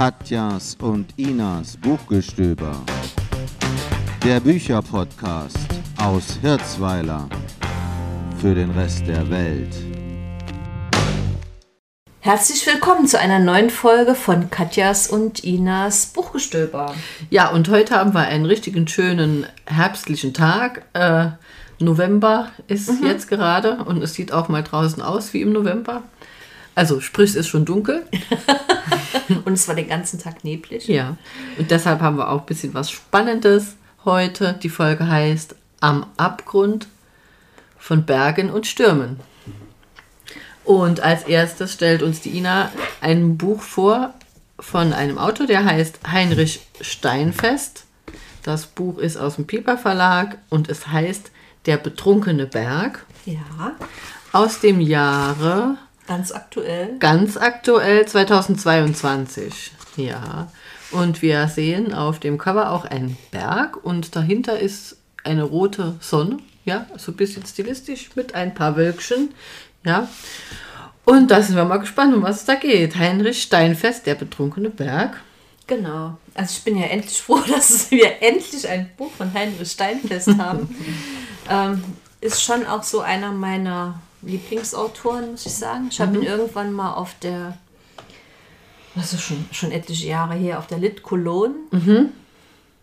Katjas und Inas Buchgestöber. Der Bücherpodcast aus Hirzweiler für den Rest der Welt. Herzlich willkommen zu einer neuen Folge von Katjas und Inas Buchgestöber. Ja, und heute haben wir einen richtigen schönen herbstlichen Tag. Äh, November ist jetzt gerade und es sieht auch mal draußen aus wie im November. Also sprich, es ist schon dunkel. Und es war den ganzen Tag neblig. Ja. Und deshalb haben wir auch ein bisschen was Spannendes heute. Die Folge heißt Am Abgrund von Bergen und Stürmen. Und als erstes stellt uns die Ina ein Buch vor von einem Autor, der heißt Heinrich Steinfest. Das Buch ist aus dem Piper Verlag und es heißt Der betrunkene Berg Ja, aus dem Jahre ganz aktuell. ganz aktuell 2022. Ja. Und wir sehen auf dem Cover auch einen Berg und dahinter ist eine rote Sonne. Ja, so ein bisschen stilistisch mit ein paar Wölkchen. Ja. Und da sind wir mal gespannt, um was es da geht. Heinrich Steinfest, der betrunkene Berg. Genau. Also ich bin ja endlich froh, dass wir endlich ein Buch von Heinrich Steinfest haben. ähm, ist schon auch so einer meiner Lieblingsautoren, muss ich sagen. Ich habe ihn irgendwann mal auf der, das ist schon, schon etliche Jahre her, auf der Lit Cologne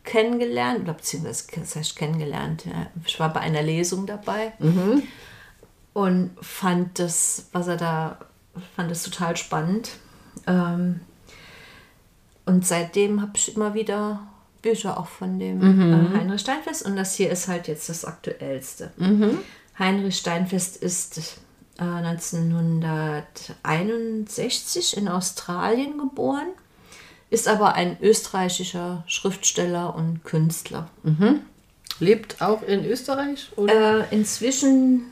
kennengelernt, oder beziehungsweise, das heißt kennengelernt, ja. ich war bei einer Lesung dabei und fand das, was er da, fand das total spannend. Ähm, und seitdem habe ich immer wieder Bücher auch von dem äh, Heinrich Steinfest und das hier ist halt jetzt das aktuellste. Heinrich Steinfest ist äh, 1961 in Australien geboren, ist aber ein österreichischer Schriftsteller und Künstler. Lebt auch in Österreich? Oder? Äh, inzwischen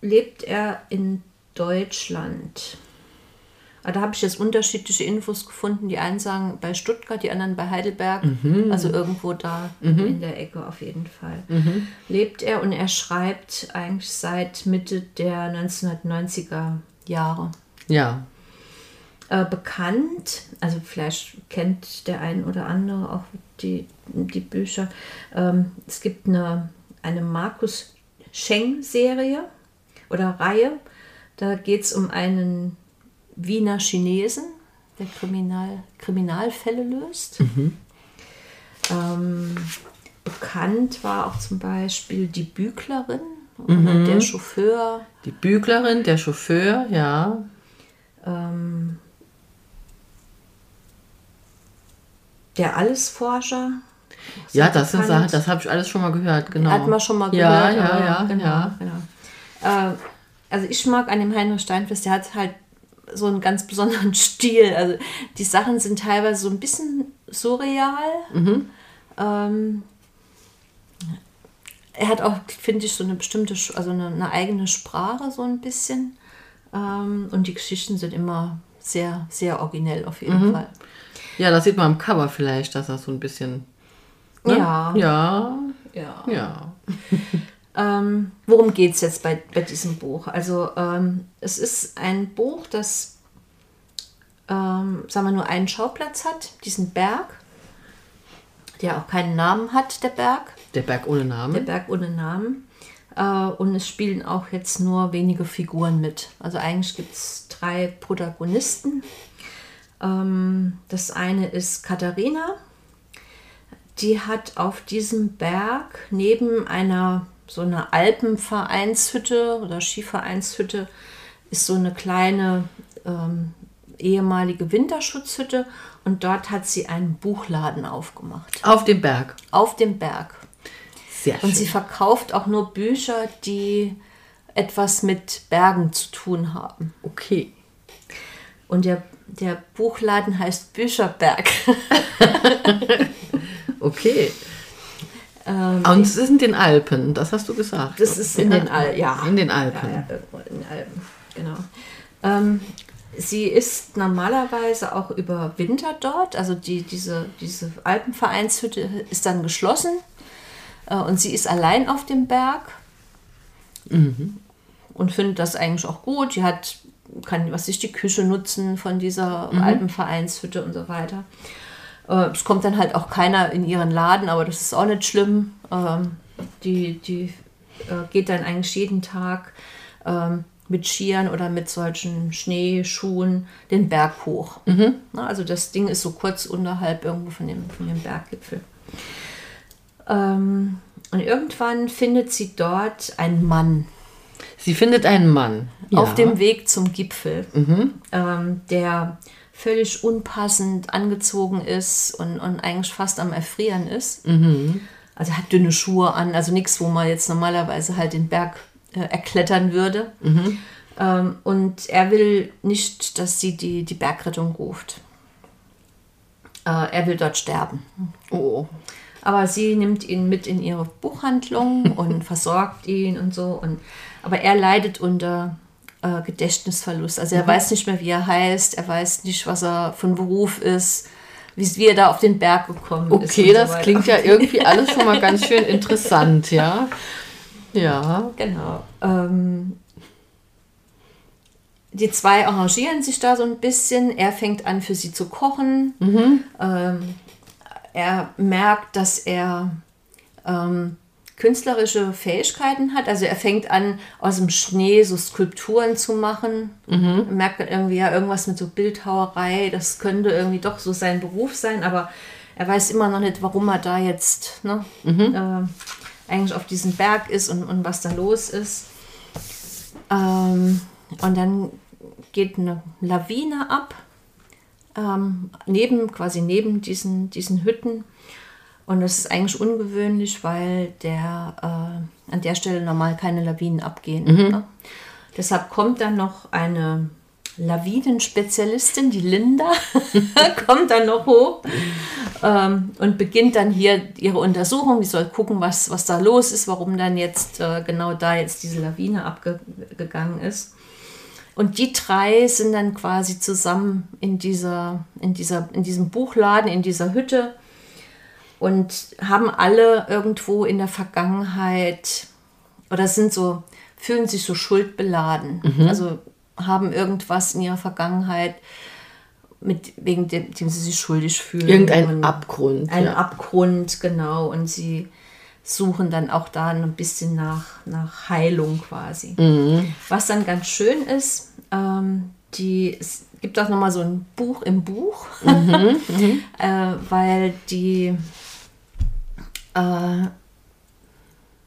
lebt er in Deutschland. Ah, Da habe ich jetzt unterschiedliche Infos gefunden. Die einen sagen bei Stuttgart, die anderen bei Heidelberg. Also irgendwo da in der Ecke auf jeden Fall. Lebt er und er schreibt eigentlich seit Mitte der 1990er Jahre. ja. Äh, bekannt, also vielleicht kennt der ein oder andere auch die, die Bücher. Ähm, es gibt eine, eine Markus Scheng-Serie oder Reihe. Da geht es um einen Wiener Chinesen, der Kriminal, Kriminalfälle löst. Ähm, bekannt war auch zum Beispiel die Büglerin oder der Chauffeur. Die Büglerin, der Chauffeur, ja. Ähm, der Allesforscher. Ja, das sind. Sachen, das habe ich alles schon mal gehört, genau. Hat man schon mal Ja, gehört. ja, aber ja, genau, ja. genau. Äh, also ich mag an dem Heinrich Steinfest, der hat halt so einen ganz besonderen Stil. Also die Sachen sind teilweise so ein bisschen surreal. Mhm. Ähm, er hat auch, finde ich, so eine bestimmte, also eine, eine eigene Sprache so ein bisschen. Ähm, und die Geschichten sind immer sehr, sehr originell auf jeden Mhm. Fall. Ja, das sieht man am Cover vielleicht, dass das so ein bisschen. ne? Ja. Ja, ja. ja. Ähm, worum geht es jetzt bei, bei diesem Buch? Also ähm, es ist ein Buch, das, ähm, sagen wir, nur einen Schauplatz hat, diesen Berg, der auch keinen Namen hat, der Berg, Der Berg ohne Namen. der Berg ohne Namen. Äh, und es spielen auch jetzt nur wenige Figuren mit. Also eigentlich gibt es drei Protagonisten. Ähm, das eine ist Katharina. Die hat auf diesem Berg neben einer so einer Alpenvereinshütte oder Skivereinshütte ist so eine kleine ähm, ehemalige Winterschutzhütte und dort hat sie einen Buchladen aufgemacht. Auf dem Berg. Auf dem Berg. Sehr Und schön. sie verkauft auch nur Bücher, die etwas mit Bergen zu tun haben. okay. Und der, der Buchladen heißt Bücherberg. Okay. Ähm, Und es ist in den Alpen, das hast du gesagt. das ist in den Alpen, ja. In den Alpen. Ja, ja, in den Alpen, genau. Ähm, sie ist normalerweise auch über Winter dort. Also die, diese, diese Alpenvereinshütte ist dann geschlossen. Äh, und sie ist allein auf dem Berg. Und findet das eigentlich auch gut. Die hat kann was sich die Küche nutzen von dieser Alpenvereinshütte und so weiter. Äh, es kommt dann halt auch keiner in ihren Laden, aber das ist auch nicht schlimm. Ähm, die die äh, geht dann eigentlich jeden Tag ähm, mit Skiern oder mit solchen Schneeschuhen den Berg hoch. Na, also das Ding ist so kurz unterhalb irgendwo von dem, von dem Berggipfel. Ähm, und irgendwann findet sie dort einen Mann Sie findet einen Mann. auf dem Weg zum Gipfel, ähm, der völlig unpassend angezogen ist und, und eigentlich fast am Erfrieren ist. Also er hat dünne Schuhe an, also nichts, wo man jetzt normalerweise halt den Berg äh, erklettern würde. Ähm, und er will nicht, dass sie die, die Bergrettung ruft. Äh, er will dort sterben. Oh. Aber sie nimmt ihn mit in ihre Buchhandlung und versorgt ihn und so. Und, aber er leidet unter äh, Gedächtnisverlust. Also er weiß nicht mehr, wie er heißt, er weiß nicht, was er von Beruf ist, wie, wie er da auf den Berg gekommen ist. Okay, und so das weiter. klingt ja irgendwie alles schon mal ganz schön interessant, ja. Ja. Genau. Ähm, die zwei arrangieren sich da so ein bisschen. Er fängt an, für sie zu kochen. Ähm, er merkt, dass er ähm, künstlerische Fähigkeiten hat. Also er fängt an, aus dem Schnee so Skulpturen zu machen. Er merkt dann irgendwie ja irgendwas mit so Bildhauerei. Das könnte irgendwie doch so sein Beruf sein, aber er weiß immer noch nicht, warum er da jetzt ne, äh, eigentlich auf diesem Berg ist und, und was da los ist. Ähm, und dann geht eine Lawine ab, ähm, neben, quasi neben diesen, diesen Hütten. Und das ist eigentlich ungewöhnlich, weil der, äh, an der Stelle normal keine Lawinen abgehen. Ne? Deshalb kommt dann noch eine Lawinenspezialistin, die Linda, kommt dann noch hoch ähm, und beginnt dann hier ihre Untersuchung. Die soll gucken, was, was da los ist, warum dann jetzt äh, genau da jetzt diese Lawine abgegangen ist. Und die drei sind dann quasi zusammen in, dieser, in, dieser, in diesem Buchladen, in dieser Hütte und haben alle irgendwo in der Vergangenheit oder sind so, fühlen sich so schuldbeladen. Also haben irgendwas in ihrer Vergangenheit, mit, wegen dem, dem sie sich schuldig fühlen. Irgendein Und Abgrund. Ein ja. Abgrund, genau. Und sie suchen dann auch da ein bisschen nach, nach Heilung quasi. Was dann ganz schön ist, ähm, die, es gibt auch nochmal so ein Buch im Buch, äh, weil die, äh,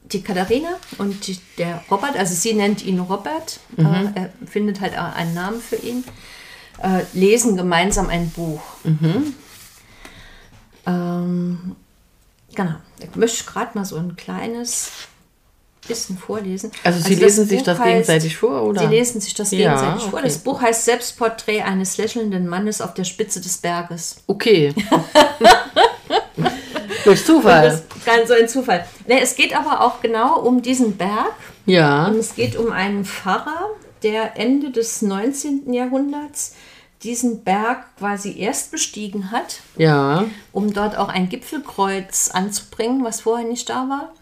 die Katharina und die, der Robert, also sie nennt ihn Robert, äh, er findet halt auch einen Namen für ihn, äh, lesen gemeinsam ein Buch. Ähm, genau, ich möchte gerade mal so ein kleines bisschen vorlesen. Also Sie das lesen sich Buch das gegenseitig vor, oder? Sie lesen sich das Ja, gegenseitig vor. okay. Das Buch heißt Selbstporträt eines lächelnden Mannes auf der Spitze des Berges. Okay. Durch Zufall. Das ist ganz so ein Zufall. Ne, es geht aber auch genau um diesen Berg. ja. Und es geht um einen Pfarrer, der Ende des 19. Jahrhunderts diesen Berg quasi erst bestiegen hat, Ja. um dort auch ein Gipfelkreuz anzubringen, was vorher nicht da war.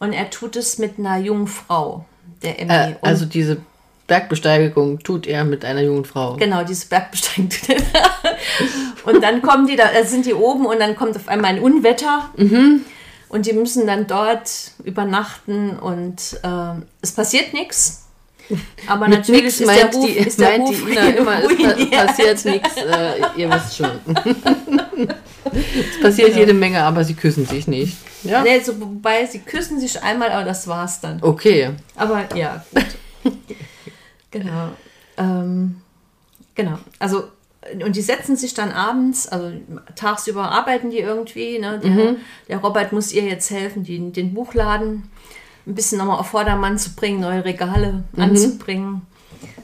Und er tut es mit einer jungen Frau, der Emmy. Äh, Und also diese Bergbesteigung tut er mit einer jungen Frau. Genau, dieses Bergbesteigen. und dann kommen die da, sind die oben und dann kommt auf einmal ein Unwetter. Und die müssen dann dort übernachten und ähm, es passiert nichts. Aber Mit natürlich ist der Ruf, die, ist der Ruf die Ina immer, es passiert nichts, äh, ihr wisst schon. es passiert jede Menge, aber sie küssen sich nicht. Ja? Nee, so, wobei sie küssen sich einmal, aber das war's dann. Okay. Aber ja, gut. Genau. Ähm, genau. Also, und die setzen sich dann abends, also tagsüber arbeiten die irgendwie. Ne? Der, der Robert muss ihr jetzt helfen, die, den Buchladen ein bisschen nochmal auf Vordermann zu bringen, neue Regale anzubringen.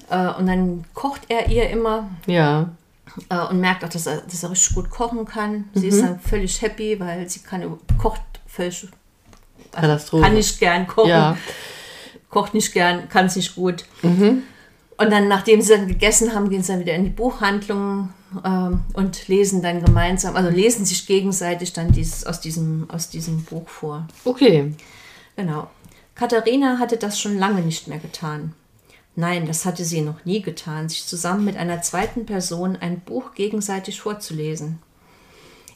Äh, und dann kocht er ihr immer Ja. äh, und merkt auch, dass er, dass er richtig gut kochen kann. Sie ist dann völlig happy, weil sie kann kocht völlig. Also Katastrophe. kann nicht gern kochen Ja. kocht nicht gern, kann es nicht gut. Und dann, nachdem sie dann gegessen haben, gehen sie dann wieder in die Buchhandlung ähm, und lesen dann gemeinsam, also lesen sich gegenseitig dann dieses, aus, diesem, aus diesem Buch vor. Okay. Genau. Katharina hatte das schon lange nicht mehr getan. Nein, das hatte sie noch nie getan, sich zusammen mit einer zweiten Person ein Buch gegenseitig vorzulesen.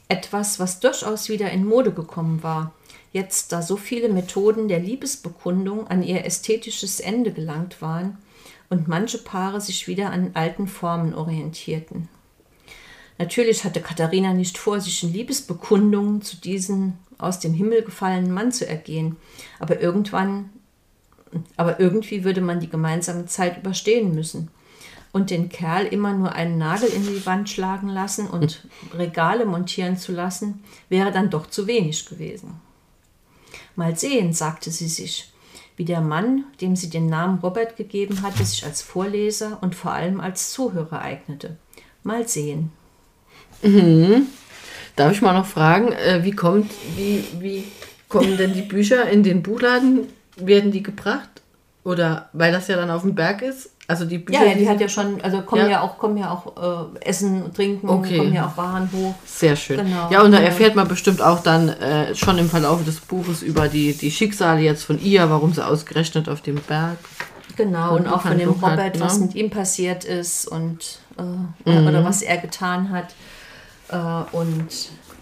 Etwas, was durchaus wieder in Mode gekommen war, jetzt da so viele Methoden der Liebesbekundung an ihr ästhetisches Ende gelangt waren und manche Paare sich wieder an alten Formen orientierten. Natürlich hatte Katharina nicht vor, sich in Liebesbekundungen zu diesem aus dem Himmel gefallenen Mann zu ergehen, aber irgendwann, aber irgendwie würde man die gemeinsame Zeit überstehen müssen. Und den Kerl immer nur einen Nagel in die Wand schlagen lassen und Regale montieren zu lassen, wäre dann doch zu wenig gewesen. Mal sehen, sagte sie sich, wie der Mann, dem sie den Namen Robert gegeben hatte, sich als Vorleser und vor allem als Zuhörer eignete. Mal sehen. Mhm. Darf ich mal noch fragen, äh, wie, kommt, wie, wie kommen denn die Bücher in den Buchladen? Werden die gebracht? Oder weil das ja dann auf dem Berg ist? Also die Bücher. Ja, ja die hat ja schon, also kommen ja, ja auch, kommen ja auch äh, Essen, Trinken, okay. kommen ja auch Waren hoch. Sehr schön. Genau. Ja, und da erfährt man bestimmt auch dann äh, schon im Verlauf des Buches über die, die Schicksale jetzt von ihr, warum sie ausgerechnet auf dem Berg. Genau, und, und auch von dem Robert, hat, ne? was mit ihm passiert ist und äh, mhm. oder was er getan hat. Äh, und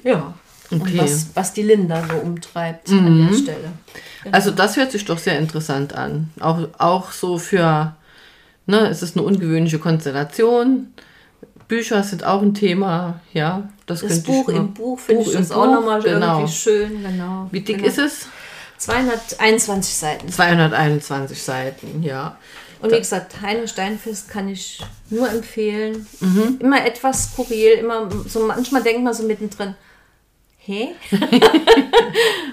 ja, okay. und was, was die Linda so umtreibt mhm. an der. Stelle. Genau. Also das hört sich doch sehr interessant an. Auch, auch so für, ne, es ist eine ungewöhnliche Konstellation. Bücher sind auch ein Thema, ja. Das, das Buch im Buch finde ich das auch nochmal genau. irgendwie schön, genau. Wie dick genau. ist es? 221 Seiten. 221 Seiten, ja. Und wie gesagt, Heine Steinfest kann ich nur empfehlen. Mhm. Immer etwas skurril, immer so manchmal denkt man so mittendrin, hä?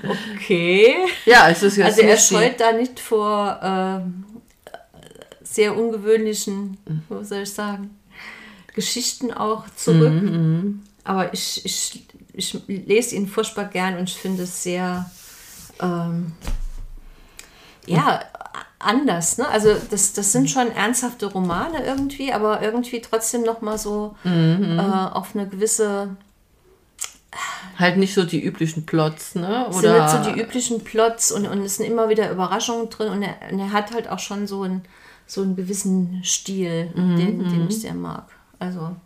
okay. Ja, es ist ja Also er scheut da nicht vor äh, sehr ungewöhnlichen, mhm. soll ich sagen, Geschichten auch zurück. Mhm, mhm, Aber ich, ich, ich lese ihn furchtbar gern und ich finde es sehr ähm, ja, anders. Ne? Also das, das sind schon ernsthafte Romane irgendwie, aber irgendwie trotzdem noch mal so mhm. äh, auf eine gewisse halt nicht so die üblichen Plots, ne? Oder sind nicht so die üblichen Plots und, und es sind immer wieder Überraschungen drin und er, und er hat halt auch schon so einen, so einen gewissen Stil, mhm. den, den ich sehr mag. Also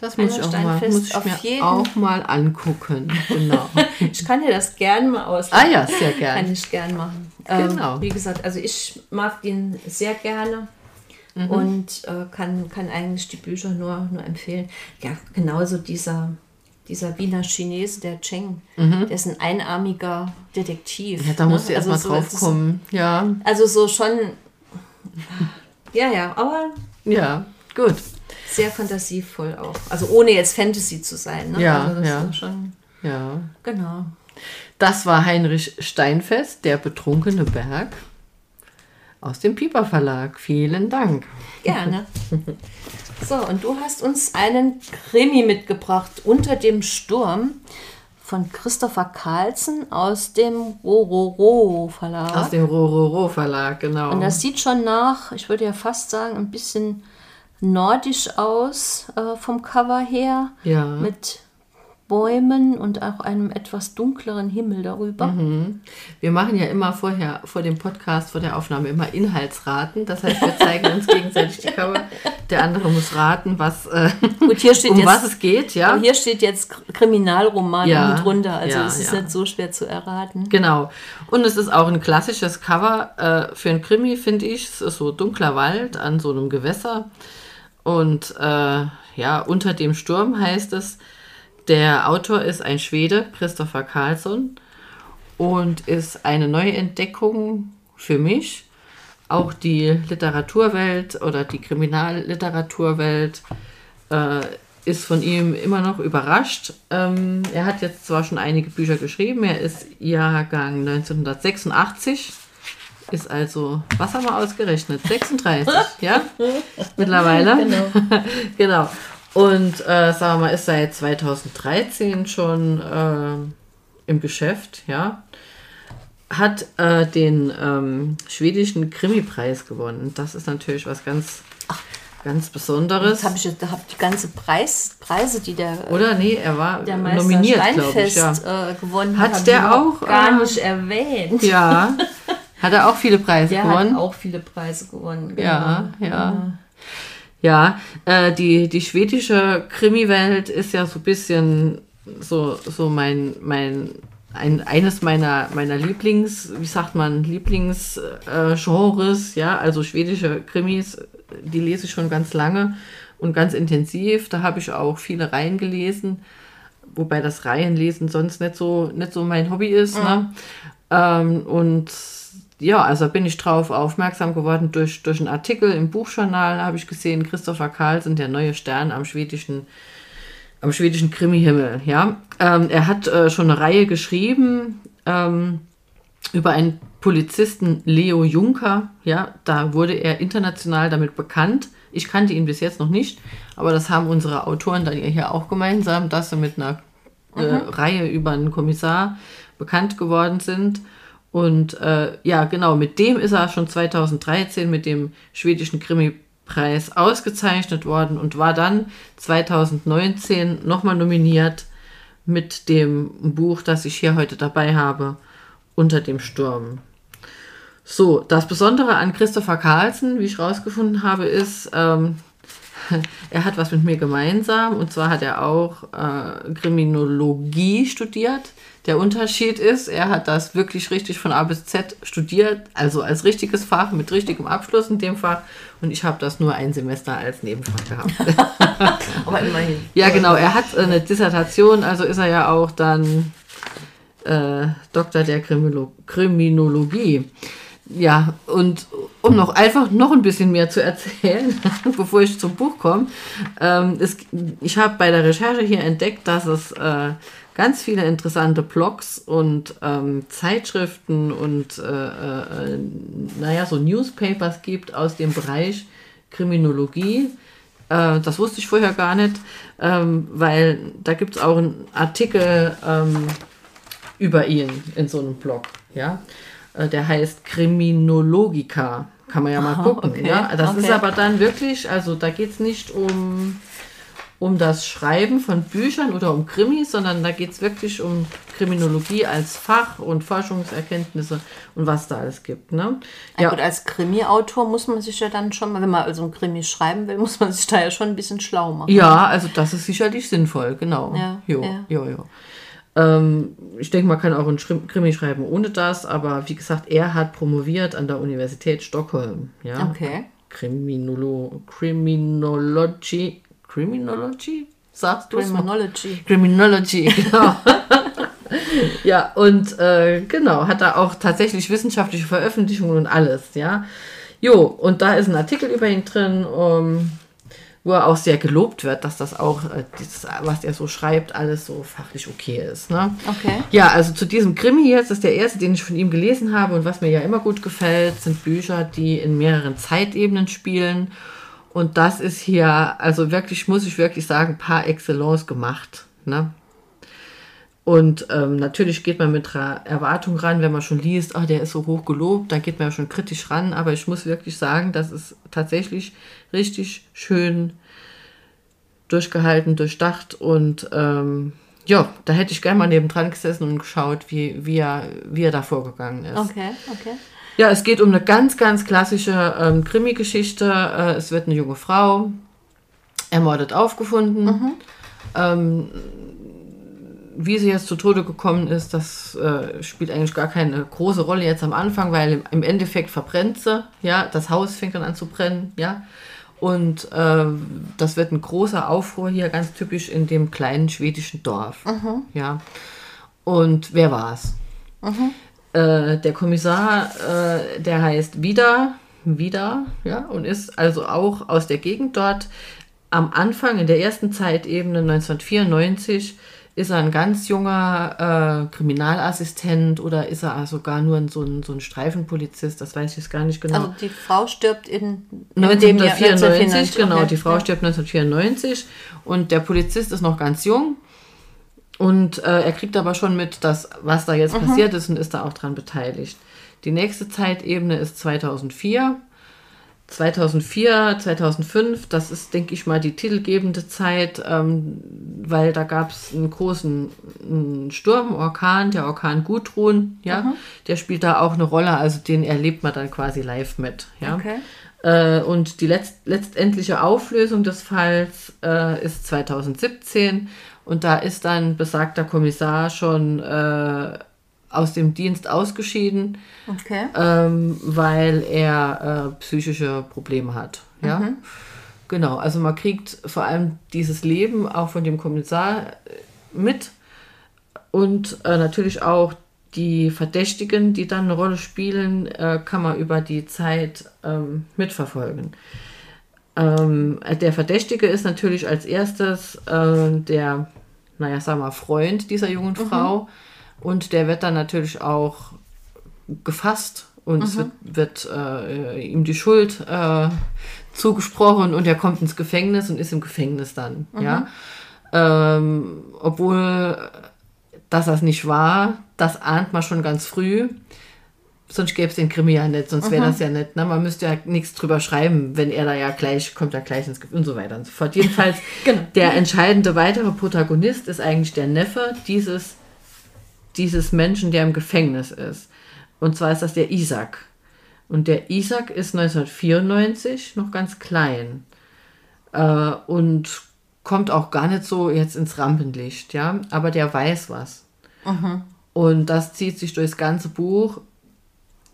das muss ich, auch mal, muss ich mir jeden. auch mal angucken. Genau. ich kann dir das gerne mal ausleihen. Ah ja, sehr gerne. Kann ich gerne machen. Genau. Ähm, wie gesagt, also ich mag den sehr gerne. Mhm. Und äh, kann, kann eigentlich die Bücher nur, nur empfehlen. Ja, genauso dieser, dieser Wiener Chinese, der Cheng, mhm. der ist ein einarmiger Detektiv. Ja, da musst ne? du erstmal also so, drauf kommen. Ja. Also so schon. Ja, ja, aber. Ja, gut sehr fantasievoll auch. Also ohne jetzt Fantasy zu sein. Ne? Ja, also ja. Schon, ja. Genau. Das war Heinrich Steinfest, der betrunkene Berg aus dem Pieper Verlag. Vielen Dank. Gerne. So, und du hast uns einen Krimi mitgebracht, Unter dem Sturm von Christopher Carlsen aus dem Rororo Verlag. Aus dem Rororo Verlag, genau. Und das sieht schon nach, ich würde ja fast sagen, ein bisschen nordisch aus äh, vom Cover her. Ja. Mit Bäumen und auch einem etwas dunkleren Himmel darüber. Mhm. Wir machen ja immer vorher, vor dem Podcast, vor der Aufnahme, immer Inhaltsraten. Das heißt, wir zeigen uns gegenseitig die Cover. Der andere muss raten, was, äh, Gut, hier steht um jetzt, was es geht. Ja? Hier steht jetzt Kriminalroman ja, drunter. Also ja, es ist ja. nicht so schwer zu erraten. Genau. Und es ist auch ein klassisches Cover äh, für ein Krimi, finde ich. Es ist so dunkler Wald an so einem Gewässer. Und äh, ja, unter dem Sturm heißt es, der Autor ist ein Schwede, Christopher Carlsson, und ist eine Neuentdeckung für mich. Auch die Literaturwelt oder die Kriminalliteraturwelt äh, ist von ihm immer noch überrascht. Ähm, er hat jetzt zwar schon einige Bücher geschrieben, er ist Jahrgang 1986 ist also, was haben wir ausgerechnet? 36, ja? Mittlerweile. Genau. genau. Und äh, sagen wir mal, ist seit 2013 schon äh, im Geschäft, ja. Hat äh, den ähm, schwedischen Krimi-Preis gewonnen. Das ist natürlich was ganz, ganz Besonderes. Jetzt habe ich hab die ganze Preis, Preise, die der oder nee, er war der nominiert, glaube ich, ja. Äh, gewonnen hat. Hat der auch gar äh, nicht erwähnt. Ja. Hat er auch viele Preise Der gewonnen? hat auch viele Preise gewonnen. Genau. Ja, ja. Ja, äh, die, die schwedische Krimi-Welt ist ja so ein bisschen so, so mein, mein, ein, eines meiner, meiner Lieblings, wie sagt man, Lieblingsgenres, äh, ja, also schwedische Krimis, die lese ich schon ganz lange und ganz intensiv. Da habe ich auch viele Reihen gelesen, wobei das Reihenlesen sonst nicht so, nicht so mein Hobby ist. Ne? Ähm, und ja, also bin ich drauf aufmerksam geworden durch, durch einen Artikel im Buchjournal, habe ich gesehen, Christopher Carlsen, der neue Stern am schwedischen, am schwedischen Krimihimmel. Ja? Ähm, er hat äh, schon eine Reihe geschrieben ähm, über einen Polizisten Leo Juncker. Ja, da wurde er international damit bekannt. Ich kannte ihn bis jetzt noch nicht, aber das haben unsere Autoren dann hier auch gemeinsam, dass sie mit einer äh, Reihe über einen Kommissar bekannt geworden sind. Und äh, ja, genau, mit dem ist er schon 2013 mit dem schwedischen Krimi-Preis ausgezeichnet worden und war dann 2019 nochmal nominiert mit dem Buch, das ich hier heute dabei habe, Unter dem Sturm. So, das Besondere an Christopher Carlsen, wie ich rausgefunden habe, ist, ähm, er hat was mit mir gemeinsam und zwar hat er auch äh, Kriminologie studiert. Der Unterschied ist, er hat das wirklich richtig von A bis Z studiert, also als richtiges Fach mit richtigem Abschluss in dem Fach und ich habe das nur ein Semester als Nebenfach gehabt. Aber immerhin. ja, genau, er hat eine Dissertation, also ist er ja auch dann äh, Doktor der Krimino Kriminologie. Ja, und um noch einfach noch ein bisschen mehr zu erzählen, bevor ich zum Buch komme, ähm, es, ich habe bei der Recherche hier entdeckt, dass es äh, ganz viele interessante Blogs und ähm, Zeitschriften und äh, äh, naja, so Newspapers gibt aus dem Bereich Kriminologie. Äh, das wusste ich vorher gar nicht, ähm, weil da gibt es auch einen Artikel ähm, über ihn in so einem Blog. Ja? Äh, Der heißt Kriminologica. Kann man ja mal Ah, gucken. okay, Ja? Das ist okay. aber dann wirklich, also da geht es nicht um, um das Schreiben von Büchern oder um Krimis, sondern da geht es wirklich um Kriminologie als Fach und Forschungserkenntnisse und was da alles gibt. Ne? Ja. Gut, als Krimi-Autor muss man sich ja dann schon, mal, wenn man also ein Krimi schreiben will, muss man sich da ja schon ein bisschen schlau machen. Ja, also das ist sicherlich sinnvoll, genau. Ja, jo, ja. jo, jo. Ähm, ich denke, man kann auch einen Krimi schreiben ohne das, aber wie gesagt, er hat promoviert an der Universität Stockholm. Ja? Okay. Criminolo Criminology. Criminology? Sagst du Criminology. Criminology, genau. ja, und äh, genau, hat da auch tatsächlich wissenschaftliche Veröffentlichungen und alles, ja. Jo, und da ist ein Artikel über ihn drin, um, wo er auch sehr gelobt wird, dass das auch, äh, dieses, was er so schreibt, alles so fachlich okay ist. Ne? Okay. Ja, also zu diesem Krimi jetzt, das ist der erste, den ich von ihm gelesen habe und was mir ja immer gut gefällt, sind Bücher, die in mehreren Zeitebenen spielen. Und das ist hier, also wirklich, muss ich wirklich sagen, par excellence gemacht. Ne? Und ähm, natürlich geht man mit einer Erwartung ran, wenn man schon liest, ah, der ist so hoch gelobt, dann geht man ja schon kritisch ran. Aber ich muss wirklich sagen, das ist tatsächlich richtig schön durchgehalten, durchdacht und ähm, ja, da hätte ich gerne mal nebendran gesessen und geschaut, wie, wie, er, wie er da vorgegangen ist. Okay, okay. Ja, es geht um eine ganz, ganz klassische ähm, Krimi-Geschichte. Äh, es wird eine junge Frau ermordet aufgefunden. Ähm, wie sie jetzt zu Tode gekommen ist, das äh, spielt eigentlich gar keine große Rolle jetzt am Anfang, weil im, Endeffekt verbrennt sie. Ja, das Haus fängt dann an zu brennen. Ja. Und ähm, das wird ein großer Aufruhr hier, ganz typisch in dem kleinen schwedischen Dorf. Ja. Und wer war's? Äh, der Kommissar, äh, der heißt Vida, Vida, ja, und ist also auch aus der Gegend dort. Am Anfang, in der ersten Zeitebene 1994, ist er ein ganz junger äh, Kriminalassistent oder ist er sogar nur ein, so, ein, so ein Streifenpolizist, das weiß ich jetzt gar nicht genau. Also die Frau stirbt in, in dem Jahr 1994, genau, die Frau Ja. stirbt 1994 und der Polizist ist noch ganz jung und äh, er kriegt aber schon mit, dass, was da jetzt passiert ist und ist da auch dran beteiligt. Die nächste Zeitebene ist 2004. 2004, 2005, das ist, denke ich mal, die titelgebende Zeit, ähm, weil da gab es einen großen einen Sturm, Orkan, der Orkan Gudrun, ja, mhm. der spielt da auch eine Rolle, also den erlebt man dann quasi live mit, ja. Okay. Äh, und die letzt, letztendliche Auflösung des Falls äh, ist 2017 und da ist dann besagter Kommissar schon äh, aus dem Dienst ausgeschieden, okay. ähm, weil er äh, psychische Probleme hat. Ja? Mhm. Genau, also man kriegt vor allem dieses Leben auch von dem Kommissar äh, mit und äh, natürlich auch die Verdächtigen, die dann eine Rolle spielen, äh, kann man über die Zeit ähm, mitverfolgen. Ähm, der Verdächtige ist natürlich als erstes äh, der, naja, sagen wir, Freund dieser jungen mhm. Frau und der wird dann natürlich auch gefasst und mhm. es wird, wird äh, ihm die Schuld äh, zugesprochen und er kommt ins Gefängnis und ist im Gefängnis dann. Mhm. Ja? Ähm, obwohl dass das nicht war, das ahnt man schon ganz früh. Sonst gäbe es den Krimi ja nicht, sonst wäre mhm. das ja nicht. Ne? Man müsste ja nichts drüber schreiben, wenn er da ja gleich, kommt er gleich ins Gefängnis und so weiter und so fort. Jedenfalls, genau. der entscheidende weitere Protagonist ist eigentlich der Neffe dieses dieses Menschen, der im Gefängnis ist. Und zwar ist das der Isaac. Und der Isaac ist 1994 noch ganz klein äh, und kommt auch gar nicht so jetzt ins Rampenlicht, ja. Aber der weiß was. Mhm. Und das zieht sich durchs ganze Buch.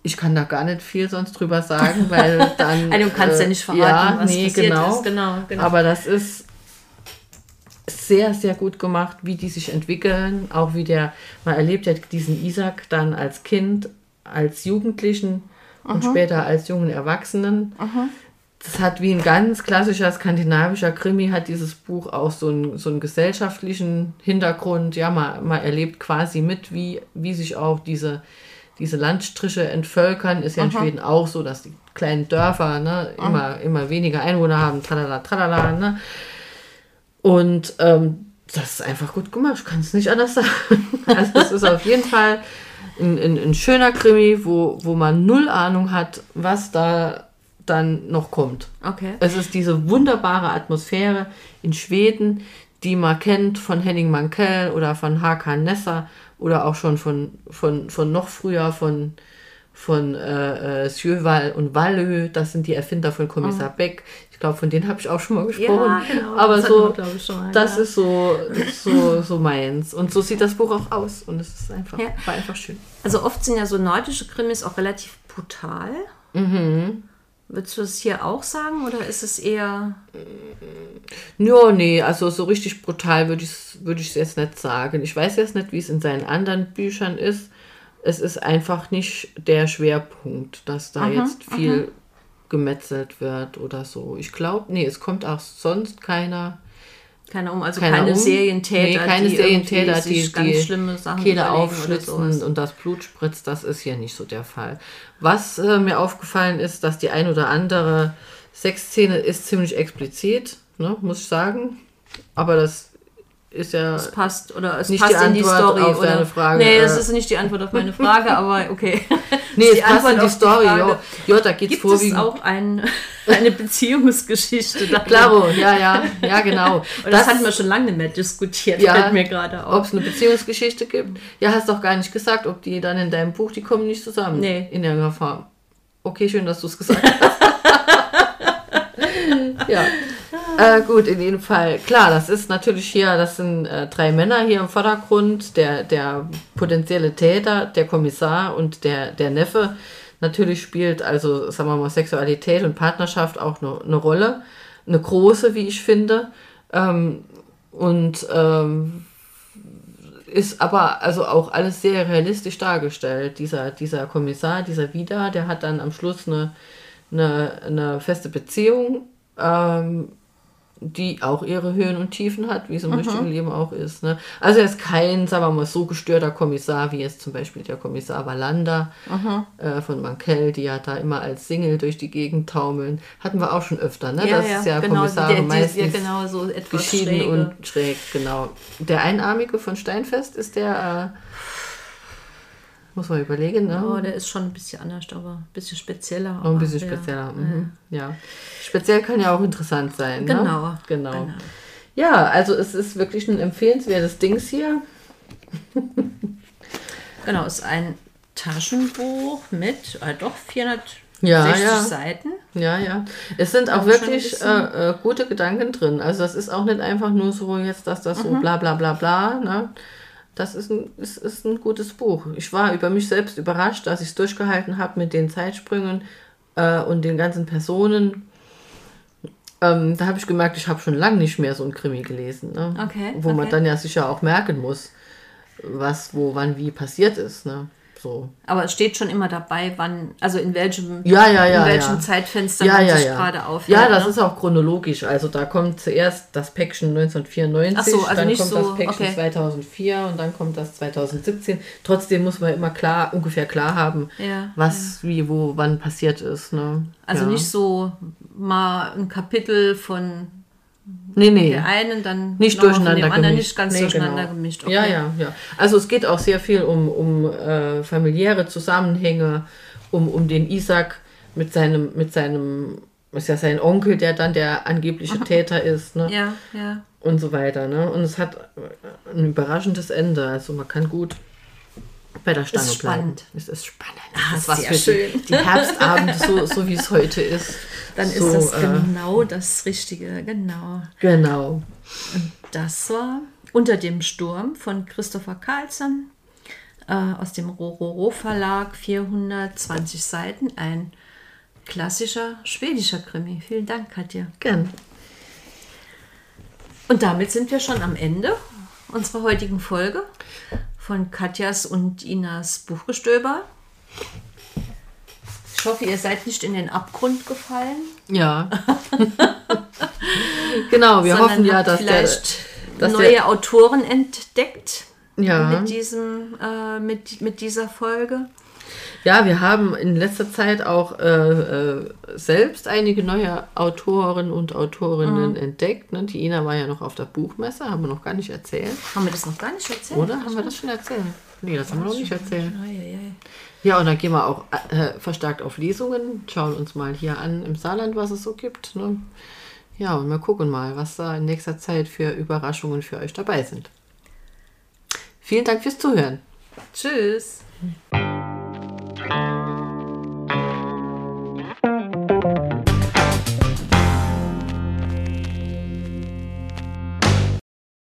Ich kann da gar nicht viel sonst drüber sagen, weil dann. also du kannst äh, ja nicht verraten, ja, was nee, genau. ist. Genau, genau. Aber das ist sehr, sehr gut gemacht, wie die sich entwickeln, auch wie der, man erlebt ja diesen Isaac dann als Kind, als Jugendlichen mhm. und später als jungen Erwachsenen. Mhm. Das hat wie ein ganz klassischer skandinavischer Krimi, hat dieses Buch auch so einen, so einen gesellschaftlichen Hintergrund. Ja, man, man erlebt quasi mit, wie, wie sich auch diese, diese Landstriche entvölkern. Ist ja in Schweden auch so, dass die kleinen Dörfer ne, immer, immer weniger Einwohner haben, tralala, tralala. Ne? Und ähm, das ist einfach gut gemacht. Ich kann es nicht anders sagen. Also es ist auf jeden Fall ein, ein, ein, schöner Krimi, wo, wo man null Ahnung hat, was da dann noch kommt. Okay. Es ist diese wunderbare Atmosphäre in Schweden, die man kennt von Henning Mankell oder von Hakan Nesser oder auch schon von, von, von noch früher von von äh, äh und Wallö, das sind die Erfinder von Kommissar oh. Beck. Ich glaube, von denen habe ich auch schon mal gesprochen. Ja, genau, Aber das so, wir, schon, das ja. ist so, so, so meins. Und so sieht das Buch auch aus. Und es ist einfach, ja. war einfach schön. Also oft sind ja so nordische Krimis auch relativ brutal. Mhm. Würdest du das hier auch sagen oder ist es eher. Ja, nee, also so richtig brutal würde ich es würd jetzt nicht sagen. Ich weiß jetzt nicht, wie es in seinen anderen Büchern ist es ist einfach nicht der Schwerpunkt, dass da aha, jetzt viel aha. gemetzelt wird oder so. Ich glaube, nee, es kommt auch sonst keiner. Keine um, also keine, keine um. Serientäter, nee, keine die Serientäter, die, die ganz schlimme Sachen Kehle aufschlitzen und das Blut spritzt, das ist hier nicht so der Fall. Was äh, mir aufgefallen ist, dass die ein oder andere Sexszene ist ziemlich explizit, ne, muss ich sagen. Aber das ist ja. Es passt oder es nicht passt die in die Story. Auf oder? Frage. Nee, das ist nicht die Antwort auf meine Frage, aber okay. nee, es passt in die Story. Jo, jo, da geht's Gibt vorwiegend. es auch ein, eine Beziehungsgeschichte? Klaro, ja, ja, ja, genau. Und das, das hatten wir schon lange nicht mehr diskutiert, ja, fällt mir gerade auf. Ob es eine Beziehungsgeschichte gibt? Ja, hast doch gar nicht gesagt, ob die dann in deinem Buch, die kommen nicht zusammen. Nee. In irgendeiner Form. Okay, schön, dass du es gesagt hast. ja. Äh, gut, in jedem Fall. Klar, das ist natürlich hier, das sind äh, drei Männer hier im Vordergrund, der, der potenzielle Täter, der Kommissar und der, der Neffe. Natürlich spielt also, sagen wir mal, Sexualität und Partnerschaft auch eine, eine Rolle. Eine große, wie ich finde. Ähm, und ähm, ist aber also auch alles sehr realistisch dargestellt. Dieser, dieser Kommissar, dieser Vida, der hat dann am Schluss eine, eine, eine feste Beziehung ähm, die auch ihre Höhen und Tiefen hat, wie es im mhm. richtigen Leben auch ist. Ne? Also er ist kein, sagen wir mal, so gestörter Kommissar, wie jetzt zum Beispiel der Kommissar Wallander mhm. äh, von Mankell, die ja da immer als Single durch die Gegend taumeln. Hatten wir auch schon öfter, ne? Ja, das ja, ist ja genau, Kommissare der, meistens ja, genau, so etwas geschieden schräge. und schräg, genau. Der Einarmige von Steinfest ist der... Äh, Muss man überlegen, ne? Oh, der ist schon ein bisschen anders, aber ein bisschen spezieller. Noch ein bisschen aber, ja. spezieller. Mhm. Ja. Speziell kann ja auch interessant sein. Genau, Ne? Genau. genau. Ja, also es ist wirklich ein empfehlenswertes Dings hier. Genau, ist ein Taschenbuch mit äh, doch 460 Ja, ja. Seiten. Ja, ja. Es sind auch Auch wirklich äh, äh, gute Gedanken drin. Also das ist auch nicht einfach nur so jetzt, dass das Mhm. so bla bla bla bla. Ne? Das ist ein, ist, ist ein gutes Buch. Ich war über mich selbst überrascht, dass ich es durchgehalten habe mit den Zeitsprüngen äh, und den ganzen Personen. Ähm, da habe ich gemerkt, ich habe schon lange nicht mehr so ein Krimi gelesen. Ne? Okay, Wo man okay. dann ja sicher auch merken muss, was, wo, wann, wie passiert ist. Ne? So. Aber es steht schon immer dabei, wann, also in welchem, Ja, ja, ja, in welchem. Zeitfenster ja, man ja, sich gerade aufhält. Ja, das ne? ist auch chronologisch. Also da kommt zuerst das Päckchen 1994, Ach so, also dann nicht kommt so, das Päckchen okay. 2004 und dann kommt das 2017. Trotzdem muss man immer klar, ungefähr klar haben, was, wie, wo, wann passiert ist. Ne? Also nicht so mal ein Kapitel von nee, nee. der einen, dann Nicht von durcheinander dem anderen, gemischt. nicht ganz Nee, durcheinander genau. gemischt. Okay. Ja, ja, ja. Also es geht auch sehr viel um, um äh, familiäre Zusammenhänge, um, um den Isaac mit seinem, mit seinem, ist ja sein Onkel, der dann der angebliche Täter ist, ne? Ja, ja. Und so weiter, ne? Und es hat ein überraschendes Ende. Also man kann gut bei der Stange Ist bleiben. spannend. Es ist spannend. Ah, das ist sehr schön. Die, die Herbstabende, so, so wie es heute ist. Dann so, ist das äh, genau das Richtige, genau. Genau. Das war Unter dem Sturm von Christopher Carlsson äh, aus dem Rororo Verlag, 420 Seiten, ein klassischer schwedischer Krimi. Vielen Dank, Katja. Gern. Und damit sind wir schon am Ende unserer heutigen Folge von Katjas und Inas Buchgestöber. Ich hoffe, ihr seid nicht in den Abgrund gefallen. Ja. genau, wir sondern hoffen ja, dass der, vielleicht dass neue der- Autoren entdeckt ja, mit, diesem, äh, mit, mit dieser Folge. Ja, wir haben in letzter Zeit auch äh, äh, selbst einige neue Autoren und Autorinnen entdeckt. Ne? Die Ina war ja noch auf der Buchmesse, haben wir noch gar nicht erzählt. Haben wir das noch gar nicht erzählt? Oder haben wir das schon erzählt? Nee, das haben wir noch nicht erzählt. Ja, und dann gehen wir auch äh, verstärkt auf Lesungen, schauen uns mal hier an im Saarland, was es so gibt. Ne? Ja, und wir gucken mal, was da in nächster Zeit für Überraschungen für euch dabei sind. Vielen Dank fürs Zuhören. Tschüss. Thank you.